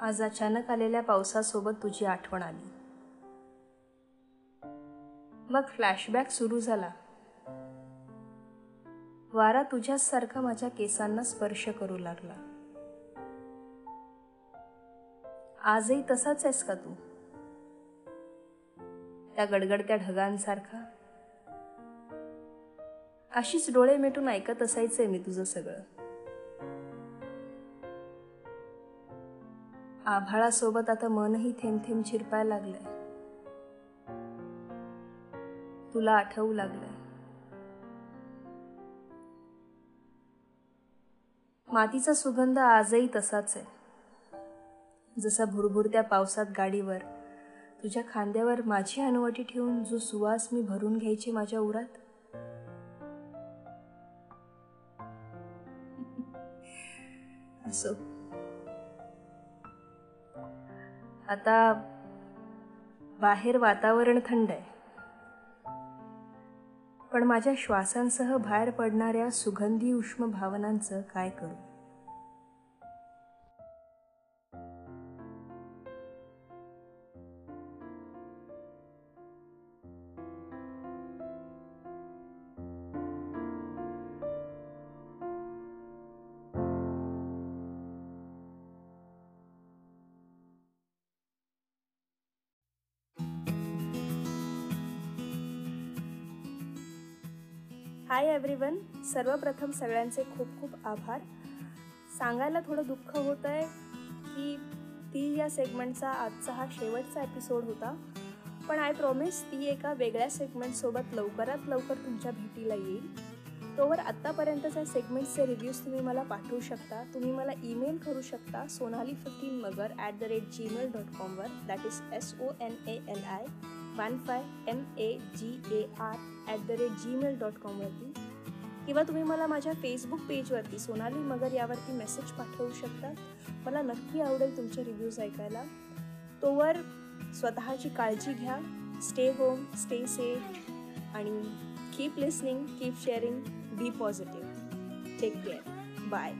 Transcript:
आज अचानक आलेल्या पावसासोबत तुझी आठवण आली. मग फ्लॅशबॅक सुरू झाला. वारा तुझ्याच सारखा माझ्या केसांना स्पर्श करू लागला. आजही तसाच आहेस का तू? त्या गडगडत्या ढगांसारखा. अशीच डोळे मिटून ऐकत असायचंय मी तुझं सगळं. आभाळासोबत आता मनही थेंब थेंब चिरपायला लागलंय. तुला आठवू लागलंय. मातीचा सुगंध आजही तसाच आहे. जसा भुरभुरत्या पावसात गाडीवर तुझ्या खांद्यावर माझी अनुवटी ठेवून जो सुवास मी भरून घ्यायची माझ्या उरात? असो. आता बाहेर वातावरण थंड आहे. पण माझ्या श्वासांसह बाहेर पडणाऱ्या सुगंधी उष्म भावनांचं काय करू? हाय एव्हरीवन सर्वप्रथम सगळ्यांचे खूप खूप आभार. सांगायला थोडं दुःख होत आहे की ती या सेगमेंटचा आजचा हा शेवटचा एपिसोड होता. पण आय प्रॉमिस ती एका वेगळ्या सेगमेंटसोबत लवकरात लवकर तुमच्या भेटीला येईल. तोवर आत्तापर्यंतच्या सेगमेंट्सचे रिव्ह्यूज तुम्ही मला पाठवू शकता. तुम्ही मला ईमेल करू शकता Sonali fifteen Magar at the rate Gmail dot कॉमवर that is S O N A L I one five M A G A R at the rate Gmail dot कॉमवरती किंवा तुम्ही मला माझ्या फेसबुक पेजवरती सोनाली मगर यावरती मेसेज पाठवू शकता. मला नक्की आवडेल तुमचे रिव्ह्यूज ऐकायला. तोवर स्वतःची काळजी घ्या. स्टे होम स्टे सेफ आणि keep listening keep sharing be positive take care bye